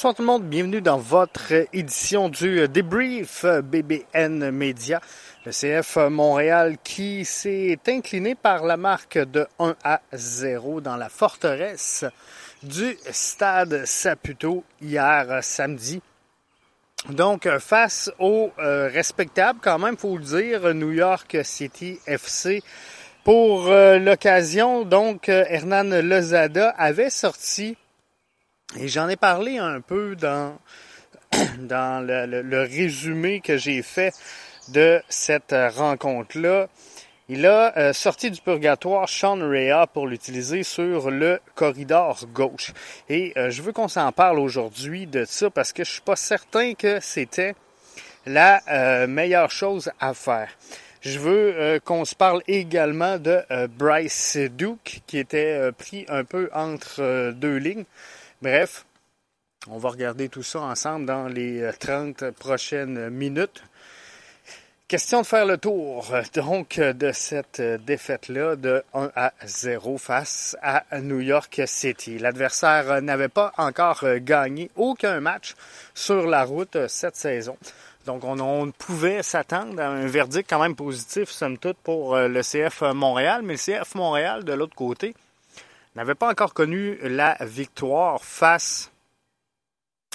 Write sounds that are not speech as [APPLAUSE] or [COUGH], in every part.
Bonsoir tout le monde, bienvenue dans votre édition du débrief BBN Media. Le CF Montréal qui s'est incliné par la marque de 1 à 0 dans la forteresse du stade Saputo hier samedi. Donc, face au euh, respectable, quand même, faut le dire, New York City FC. Pour euh, l'occasion, donc, Hernan Lozada avait sorti et j'en ai parlé un peu dans, [CLEARS THROAT] dans le, résumé que j'ai fait de cette rencontre-là. Il a euh, sorti du purgatoire Sean Rea pour l'utiliser sur le corridor gauche. Et euh, je veux qu'on s'en parle aujourd'hui de ça parce que je suis pas certain que c'était la euh, meilleure chose à faire. Je veux qu'on se parle également de Bryce Duke qui était pris un peu entre deux lignes. Bref, on va regarder tout ça ensemble dans les 30 euh, prochaines minutes. Question de faire le tour donc de cette défaite-là de 1 à 0 face à New York City. L'adversaire n'avait pas encore gagné aucun match sur la route cette saison. Donc on, on pouvait s'attendre à un verdict quand même positif, somme toute, pour euh, le CF Montréal. Mais le CF Montréal, de l'autre côté, n'avait pas encore connu la victoire face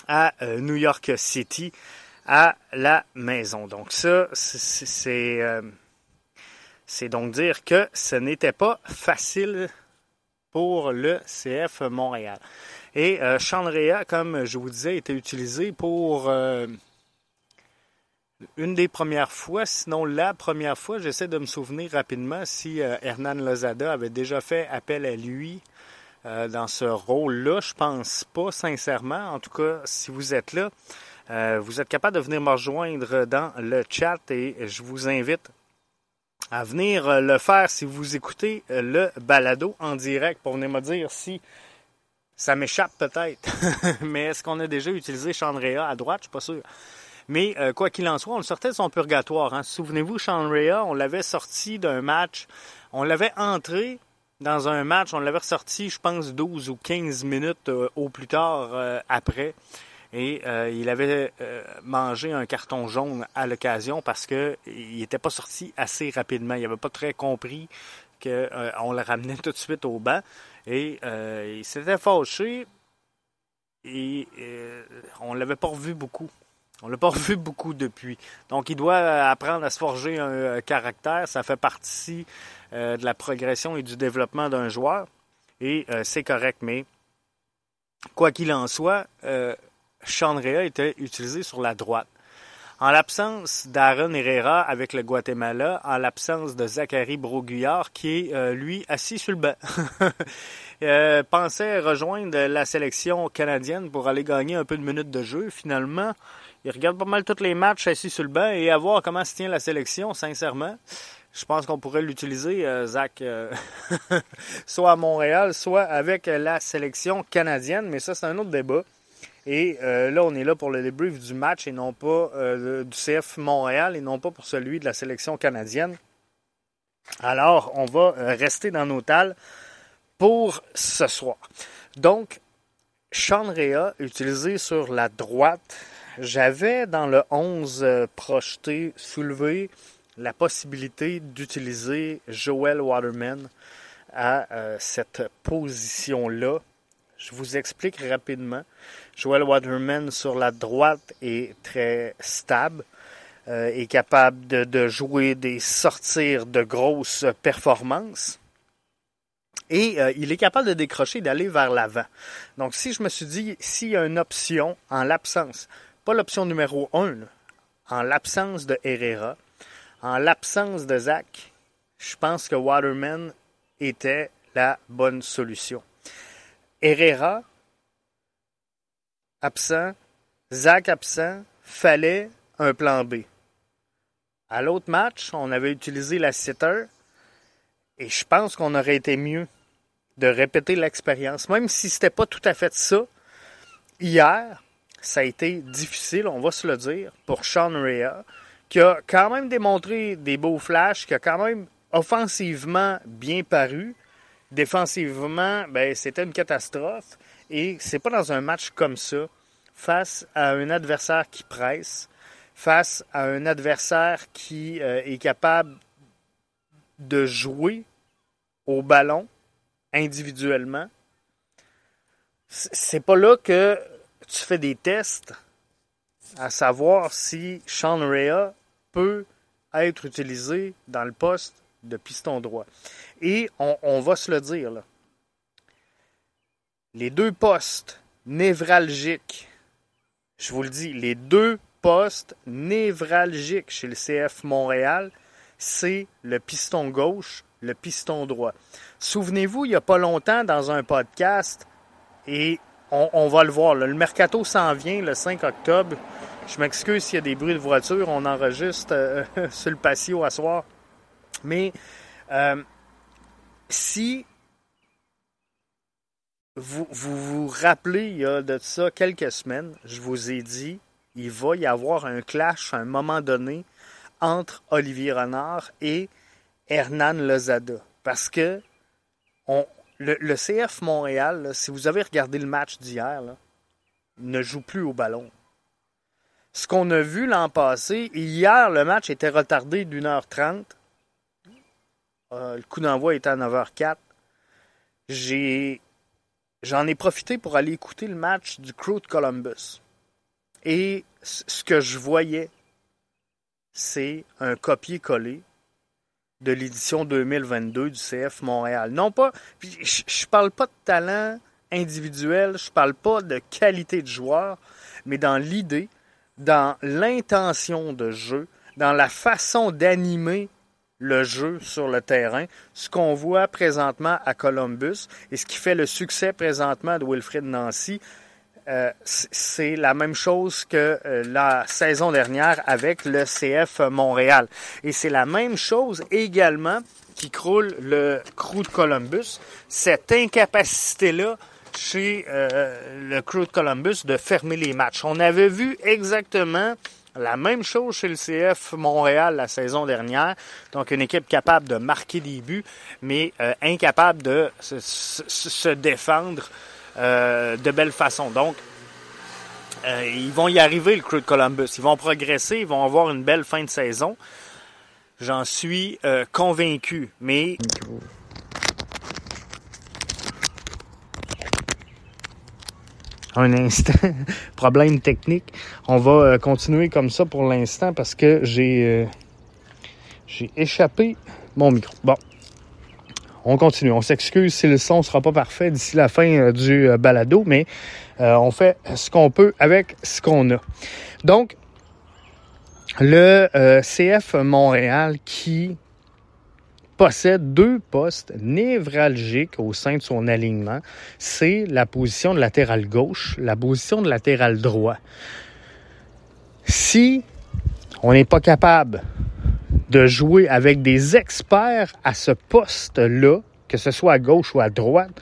à euh, New York City à la maison. Donc ça, c'est euh, c'est donc dire que ce n'était pas facile pour le CF Montréal. Et euh, Chandrea, comme je vous disais, était utilisé pour une des premières fois, sinon la première fois, j'essaie de me souvenir rapidement si euh, Hernan Lozada avait déjà fait appel à lui euh, dans ce rôle-là. Je pense pas, sincèrement. En tout cas, si vous êtes là, euh, vous êtes capable de venir me rejoindre dans le chat et je vous invite à venir le faire si vous écoutez le balado en direct pour venir me dire si ça m'échappe peut-être. [LAUGHS] Mais est-ce qu'on a déjà utilisé Chandrea à droite? Je suis pas sûr. Mais euh, quoi qu'il en soit, on le sortait de son purgatoire. Hein. Souvenez-vous, Sean Rea, on l'avait sorti d'un match, on l'avait entré dans un match, on l'avait ressorti, je pense, 12 ou 15 minutes euh, au plus tard euh, après. Et il avait mangé un carton jaune à l'occasion parce qu'il n'était pas sorti assez rapidement. Il n'avait pas très compris qu'on le ramenait tout de suite au banc. Et il s'était fâché et on ne l'avait pas revu beaucoup. On l'a pas [LAUGHS] revu beaucoup depuis. Donc, il doit apprendre à se forger un euh, caractère. Ça fait partie euh, de la progression et du développement d'un joueur. Et euh, c'est correct. Mais, quoi qu'il en soit, euh, était utilisé sur la droite. En l'absence d'Aaron Herrera avec le Guatemala, en l'absence de Zachary Broguillard, qui est, lui, assis sur le banc, [LAUGHS] pensait rejoindre la sélection canadienne pour aller gagner un peu de minutes de jeu. Finalement, il regarde pas mal tous les matchs assis sur le banc et à voir comment se tient la sélection, sincèrement. Je pense qu'on pourrait l'utiliser, euh, Zach, euh, [LAUGHS] soit à Montréal, soit avec la sélection canadienne, mais ça, c'est un autre débat. Et euh, là, on est là pour le débrief du match et non pas du CF Montréal et non pas pour celui de la sélection canadienne. Alors, on va rester dans nos tales pour ce soir. Donc, Chandrea, utilisé sur la droite, j'avais dans le 11 euh, projeté, soulevé la possibilité d'utiliser Joel Waterman à euh, cette position-là. Je vous explique rapidement. Joel Waterman sur la droite est très stable, euh, est capable de, de, jouer des sortir de grosses performances. Et il est capable de décrocher, d'aller vers l'avant. Donc, si je me suis dit, s'il y a une option en l'absence pas l'option numéro 1, en l'absence de Herrera, en l'absence de Zach, je pense que Waterman était la bonne solution. Herrera, absent, Zach absent, fallait un plan B. À l'autre match, on avait utilisé la sitter et je pense qu'on aurait été mieux de répéter l'expérience, même si ce n'était pas tout à fait ça. Hier, ça a été difficile, on va se le dire, pour Sean Rea, qui a quand même démontré des beaux flashs, qui a quand même offensivement bien paru. Défensivement, ben, c'était une catastrophe. Et c'est pas dans un match comme ça. face à un adversaire qui presse, face à un adversaire qui euh, est capable de jouer au ballon individuellement, c'est pas là que tu fais des tests à savoir si Sean Rea peut être utilisé dans le poste de piston droit. Et on, va se le dire, les deux postes névralgiques, je vous le dis, les deux postes névralgiques chez le CF Montréal, c'est le piston gauche, le piston droit. Souvenez-vous, il n'y a pas longtemps, dans un podcast, et on, va le voir, le mercato s'en vient le 5 octobre. Je m'excuse s'il y a des bruits de voiture, on enregistre euh, [LAUGHS] sur le patio à soir. Mais euh, si vous, vous, rappelez, il y a de ça quelques semaines, je vous ai dit, il va y avoir un clash à un moment donné entre Olivier Renard et Hernan Lozada. Parce que le, CF Montréal, si vous avez regardé le match d'hier, ne joue plus au ballon. Ce qu'on a vu l'an passé, hier, le match était retardé d'une heure trente. Euh, le coup d'envoi était à 9h04. J'ai, j'en ai profité pour aller écouter le match du Crew de Columbus. Et ce que je voyais, c'est un copier-coller de l'édition 2022 du CF Montréal. Non pas, je, je parle pas de talent individuel, je parle pas de qualité de joueur, mais dans l'idée, dans l'intention de jeu, dans la façon d'animer le jeu sur le terrain, ce qu'on voit présentement à Columbus et ce qui fait le succès présentement de Wilfred Nancy, euh, c'est la même chose que euh, la saison dernière avec le CF Montréal. Et c'est la même chose également qui croule le Crew de Columbus. Cette incapacité-là chez euh, le Crew de Columbus de fermer les matchs. On avait vu exactement la même chose chez le CF Montréal la saison dernière. Donc, une équipe capable de marquer des buts, mais incapable de se, se défendre euh, de belle façon. Donc, euh, ils vont y arriver, le Crew de Columbus. Ils vont progresser, ils vont avoir une belle fin de saison. J'en suis euh, convaincu. Mais. Un instant, [LAUGHS] problème technique. On va continuer comme ça pour l'instant parce que j'ai j'ai échappé mon micro. Bon, on continue. On s'excuse si le son sera pas parfait d'ici la fin euh, du euh, balado, mais euh, on fait ce qu'on peut avec ce qu'on a. Donc, le CF Montréal qui possède deux postes névralgiques au sein de son alignement, c'est la position de latéral gauche, la position de latéral droit. Si on n'est pas capable de jouer avec des experts à ce poste-là, que ce soit à gauche ou à droite,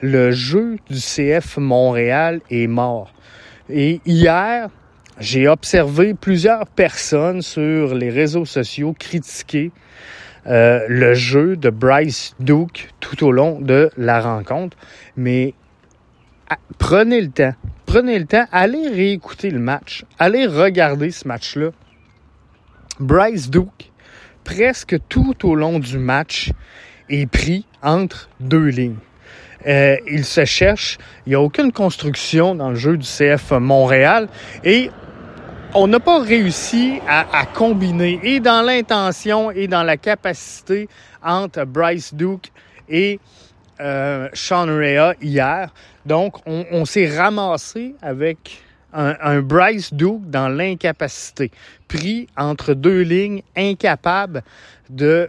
le jeu du CF Montréal est mort. Et hier, j'ai observé plusieurs personnes sur les réseaux sociaux critiquer euh, le jeu de Bryce Duke tout au long de la rencontre. Mais ah, prenez le temps, prenez le temps, allez réécouter le match, allez regarder ce match-là. Bryce Duke presque tout au long du match est pris entre deux lignes. Euh, il se cherche, il n'y a aucune construction dans le jeu du CF Montréal et on n'a pas réussi à, combiner et dans l'intention et dans la capacité entre Bryce Duke et euh, Sean Rea hier. Donc, on s'est ramassé avec un, Bryce Duke dans l'incapacité, pris entre deux lignes, incapable de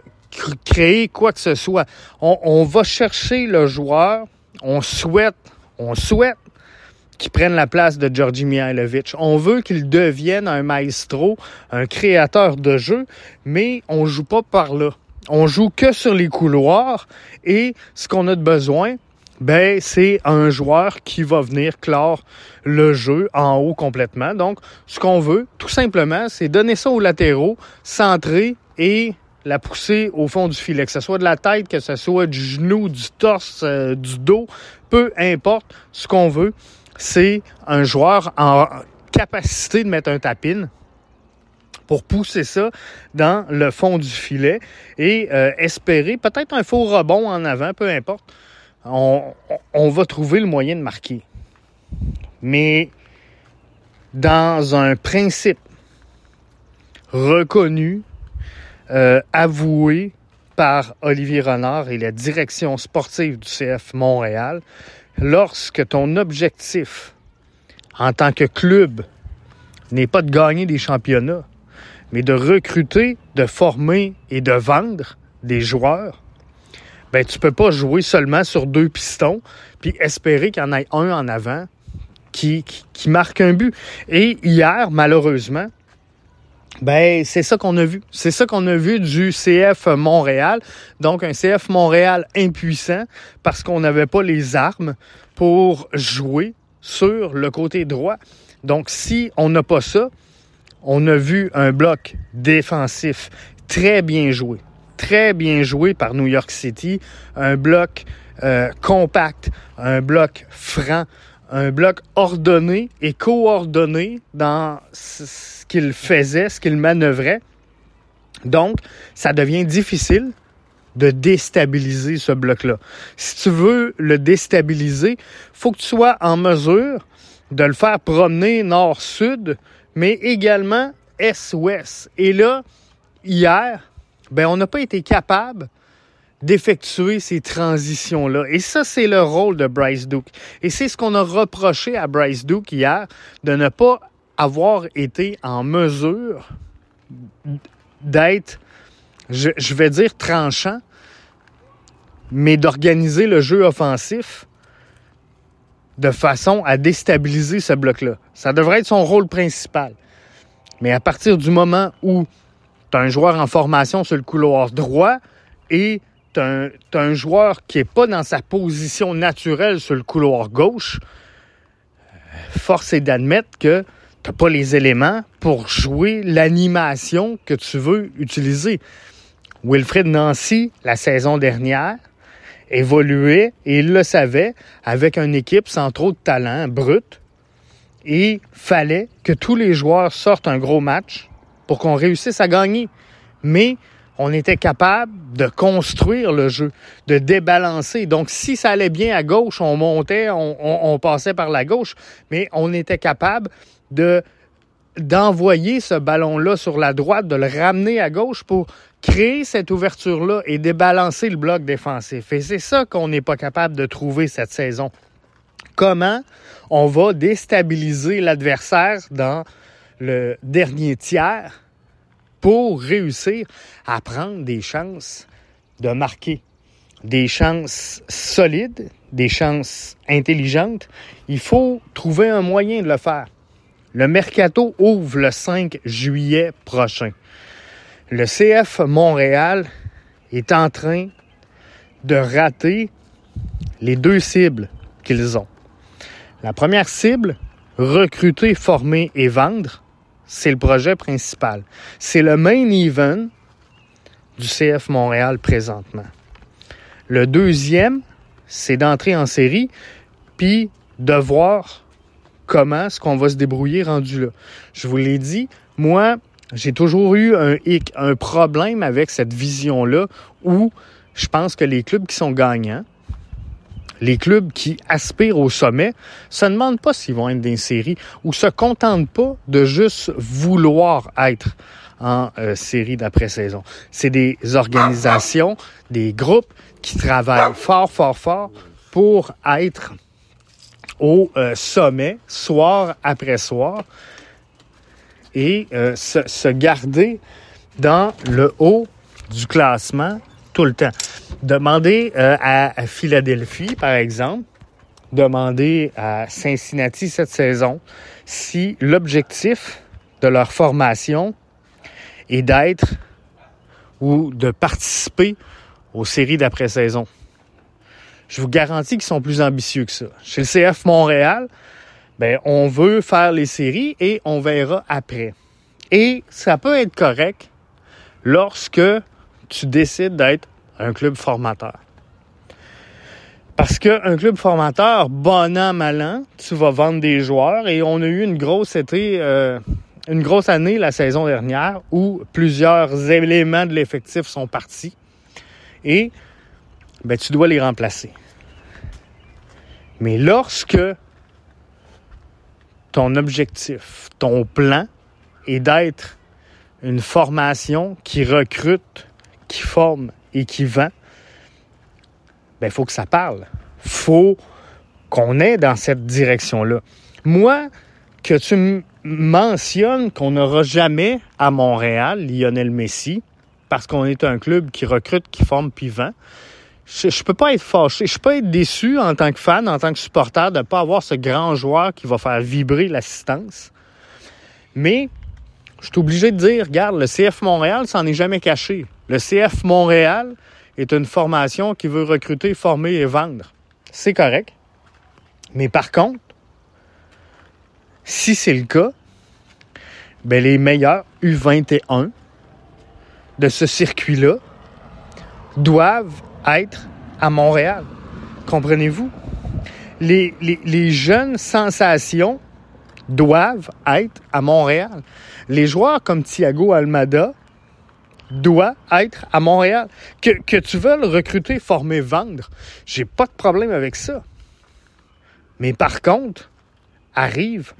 créer quoi que ce soit. On, va chercher le joueur, on souhaite, on souhaite qu'il prenne la place de Georgi Mihailovic. On veut qu'il devienne un maestro, un créateur de jeu, mais on joue pas par là. On joue que sur les couloirs et ce qu'on a de besoin, ben c'est un joueur qui va venir clore le jeu en haut complètement. Donc, ce qu'on veut, tout simplement, c'est donner ça aux latéraux, centrer et la pousser au fond du filet, que ce soit de la tête, que ce soit du genou, du torse, euh, du dos, peu importe ce qu'on veut, c'est un joueur en capacité de mettre un tapin pour pousser ça dans le fond du filet et euh, espérer peut-être un faux rebond en avant, peu importe. On, va trouver le moyen de marquer. Mais dans un principe reconnu, euh, avoué par Olivier Renard et la direction sportive du CF Montréal, lorsque ton objectif en tant que club n'est pas de gagner des championnats, mais de recruter, de former et de vendre des joueurs, ben tu peux pas jouer seulement sur deux pistons puis espérer qu'il y en ait un en avant qui, qui, marque un but. Et hier, malheureusement, ben, c'est ça qu'on a vu. C'est ça qu'on a vu du CF Montréal. Donc, un CF Montréal impuissant parce qu'on n'avait pas les armes pour jouer sur le côté droit. Donc, si on n'a pas ça, on a vu un bloc défensif très bien joué. Très bien joué par New York City. Un bloc euh, compact, un bloc franc, un bloc ordonné et coordonné dans ce qu'il faisait, ce qu'il manœuvrait. Donc, ça devient difficile de déstabiliser ce bloc-là. Si tu veux le déstabiliser, faut que tu sois en mesure de le faire promener nord-sud, mais également est-ouest. Et là, hier, ben, on n'a pas été capable d'effectuer ces transitions-là. Et ça, c'est le rôle de Bryce Duke. Et c'est ce qu'on a reproché à Bryce Duke hier, de ne pas avoir été en mesure d'être, je, je, vais dire, tranchant, mais d'organiser le jeu offensif de façon à déstabiliser ce bloc-là. Ça devrait être son rôle principal. Mais à partir du moment où tu as un joueur en formation sur le couloir droit et tu as, un joueur qui n'est pas dans sa position naturelle sur le couloir gauche, force est d'admettre que tu pas les éléments pour jouer l'animation que tu veux utiliser. Wilfred Nancy, la saison dernière, évoluait, et il le savait, avec une équipe sans trop de talent, brut. Et fallait que tous les joueurs sortent un gros match pour qu'on réussisse à gagner. Mais on était capable de construire le jeu, de débalancer. Donc, si ça allait bien à gauche, on montait, on, passait par la gauche, mais on était capable de d'envoyer ce ballon-là sur la droite, de le ramener à gauche pour créer cette ouverture-là et débalancer le bloc défensif. Et c'est ça qu'on n'est pas capable de trouver cette saison. Comment on va déstabiliser l'adversaire dans le dernier tiers pour réussir à prendre des chances de marquer, des chances solides, des chances intelligentes. Il faut trouver un moyen de le faire. Le mercato ouvre le 5 juillet prochain. Le CF Montréal est en train de rater les deux cibles qu'ils ont. La première cible, recruter, former et vendre, c'est le projet principal. C'est le main event du CF Montréal présentement. Le deuxième, c'est d'entrer en série, puis de voir comment est-ce qu'on va se débrouiller rendu là. Je vous l'ai dit, moi, j'ai toujours eu un hic, un problème avec cette vision-là où je pense que les clubs qui sont gagnants, les clubs qui aspirent au sommet, se demandent pas s'ils vont être dans série ou se contentent pas de juste vouloir être en euh, série d'après-saison. C'est des organisations, des groupes qui travaillent fort, fort, fort pour être au euh, sommet, soir après soir, et euh, se, garder dans le haut du classement tout le temps. Demandez euh, à, Philadelphie, par exemple, demandez à Cincinnati cette saison si l'objectif de leur formation est d'être ou de participer aux séries d'après-saison. Je vous garantis qu'ils sont plus ambitieux que ça. Chez le CF Montréal, ben, on veut faire les séries et on verra après. Et ça peut être correct lorsque tu décides d'être un club formateur. Parce qu'un club formateur, bon an, mal an, tu vas vendre des joueurs et on a eu une grosse été, euh, une grosse année la saison dernière où plusieurs éléments de l'effectif sont partis et ben, tu dois les remplacer. Mais lorsque ton objectif, ton plan est d'être une formation qui recrute, qui forme et qui vend, ben, il faut que ça parle. faut qu'on ait dans cette direction-là. Moi, que tu mentionnes qu'on n'aura jamais à Montréal Lionel Messi, parce qu'on est un club qui recrute, qui forme, puis vend, je, je peux pas être fâché, je peux pas être déçu en tant que fan, en tant que supporter de ne pas avoir ce grand joueur qui va faire vibrer l'assistance. Mais je suis obligé de dire, regarde, le CF Montréal s'en est jamais caché. Le CF Montréal, est une formation qui veut recruter, former et vendre. C'est correct. Mais par contre, si c'est le cas, ben les meilleurs U21 de ce circuit-là doivent être à Montréal. Comprenez-vous? Les, les, les, jeunes sensations doivent être à Montréal. Les joueurs comme Thiago Almada, doit être à Montréal. Que, que tu veuilles recruter, former, vendre, j'ai pas de problème avec ça. Mais par contre, arrive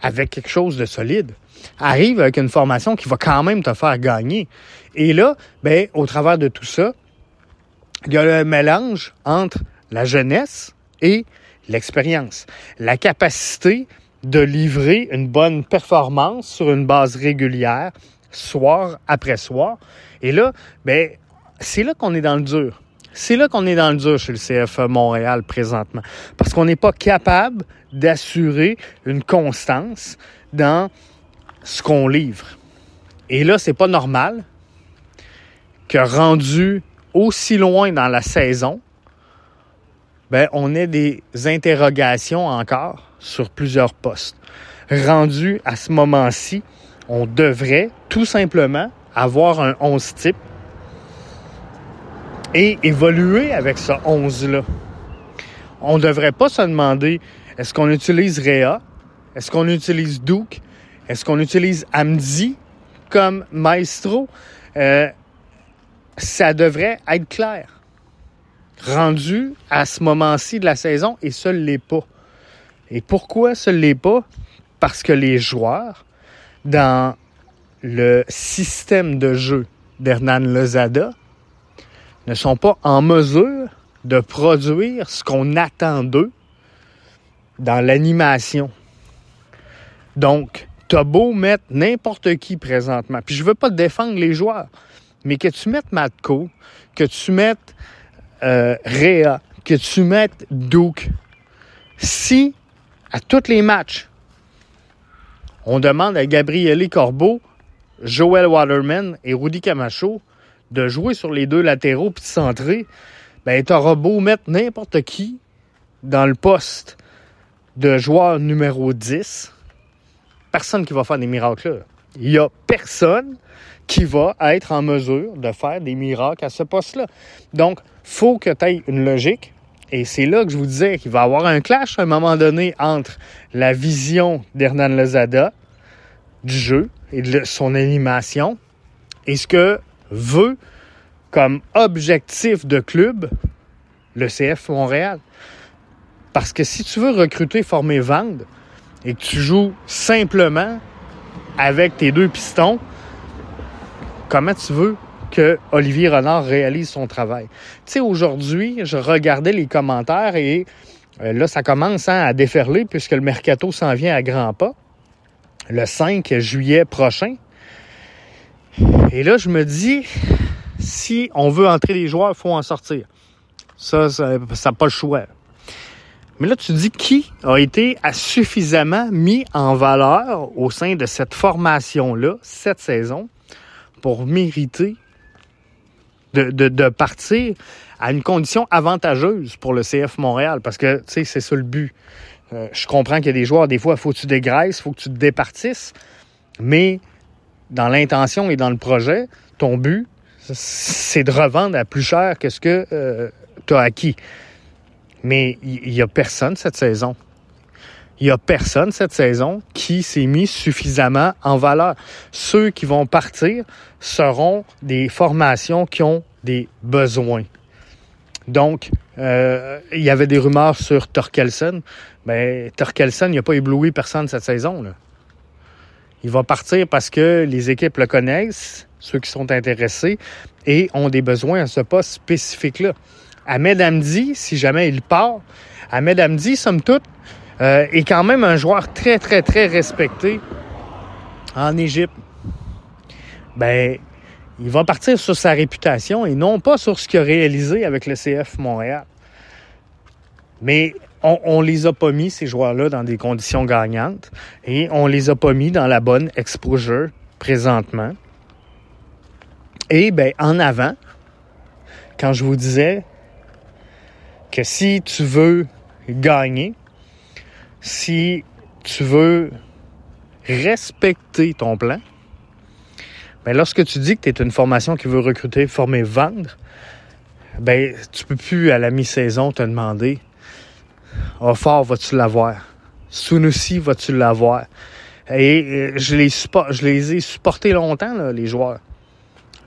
avec quelque chose de solide. Arrive avec une formation qui va quand même te faire gagner. Et là, ben, au travers de tout ça, il y a le mélange entre la jeunesse et l'expérience. La capacité de livrer une bonne performance sur une base régulière, soir après soir. Et là, ben, c'est là qu'on est dans le dur. C'est là qu'on est dans le dur chez le CF Montréal présentement. Parce qu'on n'est pas capable d'assurer une constance dans ce qu'on livre. Et là, c'est pas normal que rendu aussi loin dans la saison, ben, on ait des interrogations encore sur plusieurs postes. Rendu à ce moment-ci, on devrait tout simplement avoir un 11 type et évoluer avec ce 11-là. On ne devrait pas se demander est-ce qu'on utilise Réa, est-ce qu'on utilise Duke, est-ce qu'on utilise Amdi comme maestro? Euh, ça devrait être clair. Rendu à ce moment-ci de la saison et ce l'est pas. Et pourquoi ce l'est pas? Parce que les joueurs dans le système de jeu d'Hernan Lozada ne sont pas en mesure de produire ce qu'on attend d'eux dans l'animation. Donc, t'as beau mettre n'importe qui présentement, puis je veux pas défendre les joueurs, mais que tu mettes Matko, que tu mettes euh, Réa, que tu mettes Duke, si à tous les matchs, on demande à Gabriele Corbeau, Joel Waterman et Rudy Camacho de jouer sur les deux latéraux puis de centrer. Ben, t'auras beau mettre n'importe qui dans le poste de joueur numéro 10. Personne qui va faire des miracles là. Il y a personne qui va être en mesure de faire des miracles à ce poste-là. Donc, faut que tu aies une logique. Et c'est là que je vous disais qu'il va y avoir un clash à un moment donné entre la vision d'Hernan Lozada du jeu et de son animation et ce que veut comme objectif de club le CF Montréal. Parce que si tu veux recruter, former, vendre et que tu joues simplement avec tes deux pistons, comment tu veux que Olivier Renard réalise son travail. Tu sais, aujourd'hui, je regardais les commentaires et euh, là, ça commence hein, à déferler puisque le mercato s'en vient à grands pas le 5 juillet prochain. Et là, je me dis, si on veut entrer les joueurs, il faut en sortir. Ça, ça n'a pas le choix. Mais là, tu dis qui a été suffisamment mis en valeur au sein de cette formation-là, cette saison, pour mériter de, partir à une condition avantageuse pour le CF Montréal. Parce que, tu sais, c'est ça le but. Euh, je comprends qu'il y a des joueurs, des fois, il faut que tu dégraisses, il faut que tu te départisses. Mais dans l'intention et dans le projet, ton but, c'est de revendre à plus cher que ce que euh, tu as acquis. Mais il n'y a personne cette saison. Il n'y a personne cette saison qui s'est mis suffisamment en valeur. Ceux qui vont partir seront des formations qui ont des besoins. Donc, euh, il y avait des rumeurs sur Torkelson. Mais ben, Torkelson, il n'a pas ébloui personne cette saison. Il va partir parce que les équipes le connaissent, ceux qui sont intéressés, et ont des besoins à ce poste spécifique-là. Ahmed Hamdi, si jamais il part, Ahmed Hamdi, somme toute, euh, est quand même un joueur très, très, très respecté en Égypte. Ben, il va partir sur sa réputation et non pas sur ce qu'il a réalisé avec le CF Montréal. Mais on, ne les a pas mis, ces joueurs-là, dans des conditions gagnantes et on les a pas mis dans la bonne exposure présentement. Et ben, en avant, quand je vous disais que si tu veux gagner, si tu veux respecter ton plan, ben lorsque tu dis que tu es une formation qui veut recruter, former, vendre, ben tu peux plus à la mi-saison te demander Oh, fort, vas-tu l'avoir? Sunusi, vas-tu l'avoir? Et euh, je les, je les ai supportés longtemps, les joueurs.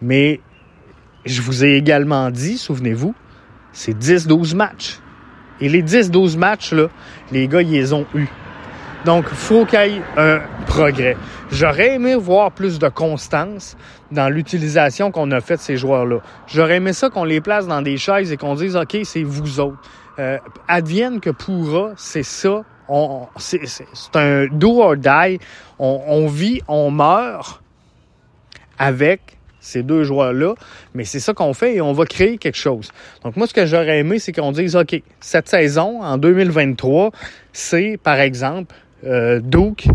Mais je vous ai également dit, souvenez-vous, c'est 10-12 matchs. Et les 10-12 matchs, là, les gars, ils les ont eus. Donc, faut qu'il y ait un progrès. J'aurais aimé voir plus de constance dans l'utilisation qu'on a fait de ces joueurs-là. J'aurais aimé ça qu'on les place dans des chaises et qu'on dise, OK, c'est vous autres. Euh, advienne que pourra, c'est ça. c'est, un do or die. On, vit, on meurt avec ces deux joueurs-là, mais c'est ça qu'on fait et on va créer quelque chose. Donc moi, ce que j'aurais aimé, c'est qu'on dise, OK, cette saison, en 2023, c'est, par exemple, euh, Duke,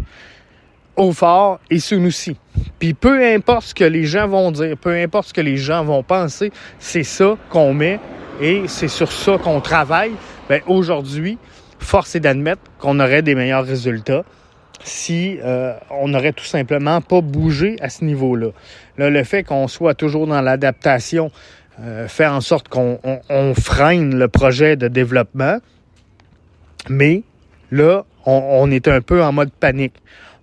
Aufort et Sunusi. Puis peu importe ce que les gens vont dire, peu importe ce que les gens vont penser, c'est ça qu'on met et c'est sur ça qu'on travaille. Bien, aujourd'hui, force est d'admettre qu'on aurait des meilleurs résultats si euh, on n'aurait tout simplement pas bougé à ce niveau-là. Là, le fait qu'on soit toujours dans l'adaptation euh, fait en sorte qu'on freine le projet de développement, mais là, on, est un peu en mode panique.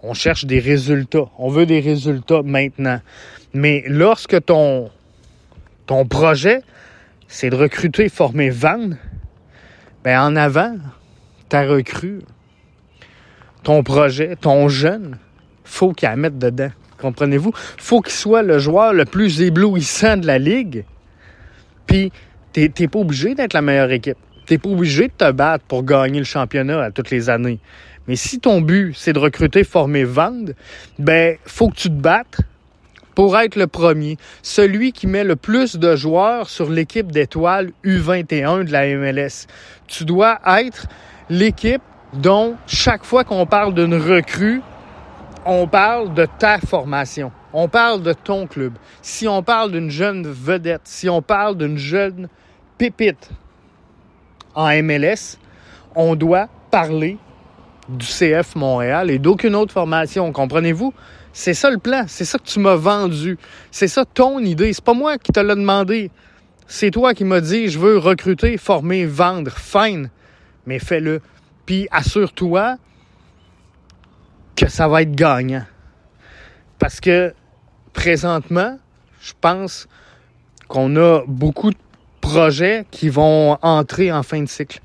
On cherche des résultats. On veut des résultats maintenant. Mais lorsque ton, ton projet c'est de recruter, former, vendre, ben en avant, ta recrue, ton projet, ton jeune, faut qu'il la mette dedans. Comprenez-vous? Faut qu'il soit le joueur le plus éblouissant de la ligue. Puis, t'es pas obligé d'être la meilleure équipe. T'es pas obligé de te battre pour gagner le championnat à toutes les années. Mais si ton but, c'est de recruter, former, vendre, ben, faut que tu te battes pour être le premier, celui qui met le plus de joueurs sur l'équipe d'étoiles U21 de la MLS. Tu dois être l'équipe dont chaque fois qu'on parle d'une recrue, on parle de ta formation. On parle de ton club. Si on parle d'une jeune vedette, si on parle d'une jeune pépite en MLS, on doit parler du CF Montréal et d'aucune autre formation. Comprenez-vous? C'est ça le plan. C'est ça que tu m'as vendu. C'est ça ton idée. C'est pas moi qui te l'ai demandé. C'est toi qui m'as dit je veux recruter, former, vendre. Fine. Mais fais-le. Puis assure-toi que ça va être gagnant. Parce que présentement, je pense qu'on a beaucoup de projets qui vont entrer en fin de cycle.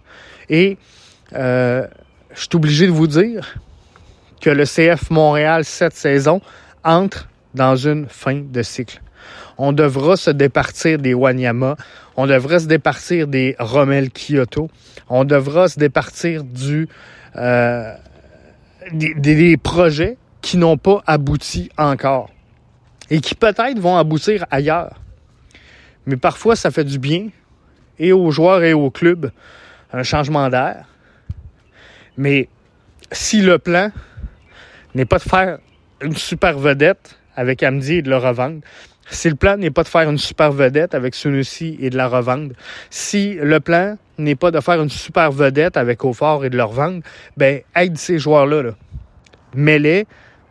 Et euh, je suis obligé de vous dire que le CF Montréal cette saison entre dans une fin de cycle. On devra se départir des Wanyama, on devra se départir des Rommel Kyoto, on devra se départir du euh, des, projets qui n'ont pas abouti encore et qui peut-être vont aboutir ailleurs. Mais parfois, ça fait du bien et aux joueurs et aux clubs un changement d'air. Mais si le plan n'est pas de faire une super vedette avec Amdi et de le revendre, si le plan n'est pas de faire une super vedette avec Sunusi et de la revendre, si le plan n'est pas de faire une super vedette avec Aufort et de le revendre, ben aide ces joueurs-là. Là. Mets-les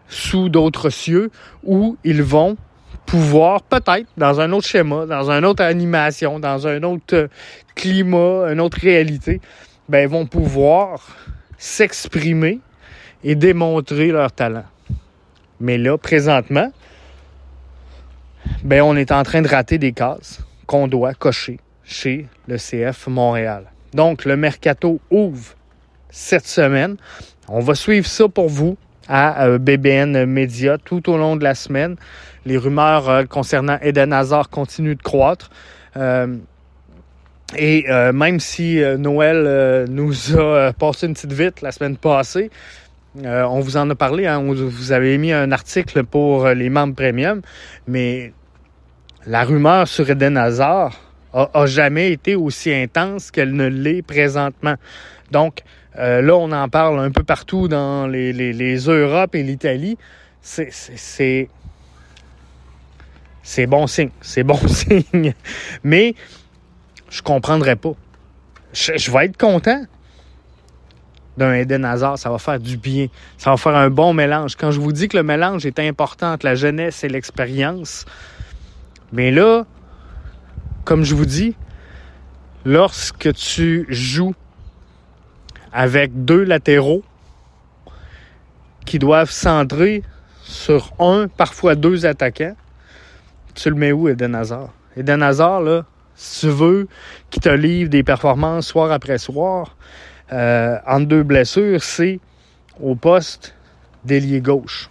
sous d'autres cieux où ils vont pouvoir peut-être dans un autre schéma, dans une autre animation, dans un autre climat, une autre réalité, ben, vont pouvoir s'exprimer et démontrer leur talent. Mais là, présentement, ben, on est en train de rater des cases qu'on doit cocher chez le CF Montréal. Donc, le mercato ouvre cette semaine. On va suivre ça pour vous à euh, BBN Media tout au long de la semaine. Les rumeurs euh, concernant Eden Hazard continuent de croître. Euh, et même si Noël nous a passé une petite vite la semaine passée, on vous en a parlé, hein, vous avez mis un article pour les membres premium, mais la rumeur sur Eden Hazard a, jamais été aussi intense qu'elle ne l'est présentement. Donc, euh, là, on en parle un peu partout dans les, les, les Europes et l'Italie. C'est, bon signe. C'est bon [LAUGHS] signe. Mais je comprendrais pas. Je, je vais être content d'un Eden Hazard. Ça va faire du bien. Ça va faire un bon mélange. Quand je vous dis que le mélange est important entre la jeunesse et l'expérience, mais là, comme je vous dis, lorsque tu joues avec deux latéraux qui doivent centrer sur un, parfois deux attaquants, tu le mets où, Eden Hazard? Eden Hazard, là, si tu veux qu'il te livre des performances soir après soir, euh, entre deux blessures, c'est au poste d'ailier gauche.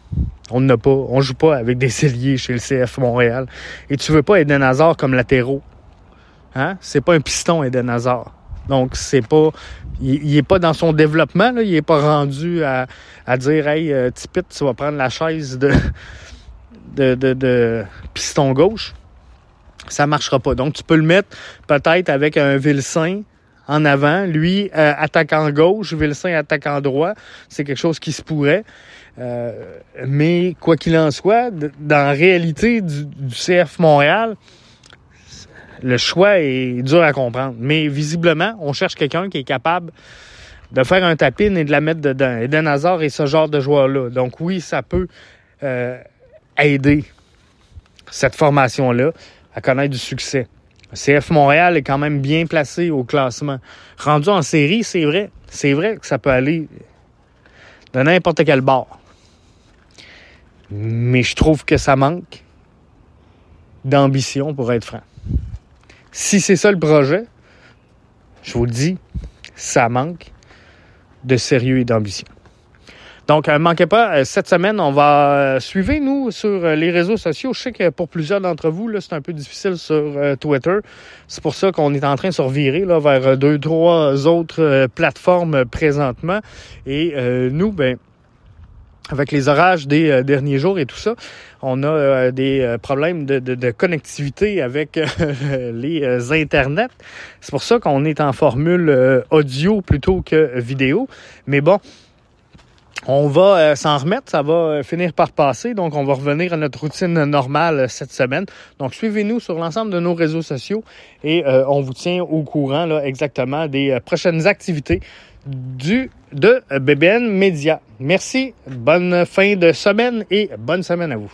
On n'a pas, on joue pas avec des [LAUGHS] ailiers chez le CF Montréal. Et tu veux pas Eden Hazard comme latéraux. Hein? C'est pas un piston, Eden Hazard. Donc, c'est pas. Il, est pas dans son développement, là. il est pas rendu à, à dire Hey, euh, Tipit, tu vas prendre la chaise de, [LAUGHS] de, de, de piston gauche. Ça marchera pas. Donc, tu peux le mettre peut-être avec un Vilsain en avant, lui euh, attaquant gauche, Vilsain attaquant droit. C'est quelque chose qui se pourrait. Euh, mais quoi qu'il en soit, dans la réalité du, CF Montréal, le choix est dur à comprendre. Mais visiblement, on cherche quelqu'un qui est capable de faire un tapin et de la mettre dedans. Eden Hazard est ce genre de joueur-là. Donc oui, ça peut euh, aider cette formation-là à connaître du succès. CF Montréal est quand même bien placé au classement. Rendu en série, c'est vrai. C'est vrai que ça peut aller de n'importe quel bord. Mais je trouve que ça manque d'ambition, pour être franc. Si c'est ça le projet, je vous le dis, ça manque de sérieux et d'ambition. Donc, ne euh, manquez pas, euh, cette semaine, on va euh, suivre, nous, sur les réseaux sociaux. Je sais que pour plusieurs d'entre vous, c'est un peu difficile sur Twitter. C'est pour ça qu'on est en train de se revirer vers deux, trois autres plateformes présentement. Et nous, ben, avec les orages des euh, derniers jours et tout ça, on a euh, des euh, problèmes de, connectivité avec [LAUGHS] les internets. C'est pour ça qu'on est en formule audio plutôt que vidéo. Mais bon, on va s'en remettre, ça va finir par passer, donc on va revenir à notre routine normale cette semaine. Donc suivez-nous sur l'ensemble de nos réseaux sociaux et on vous tient au courant là, exactement des prochaines activités du de BBN Media. Merci, bonne fin de semaine et bonne semaine à vous.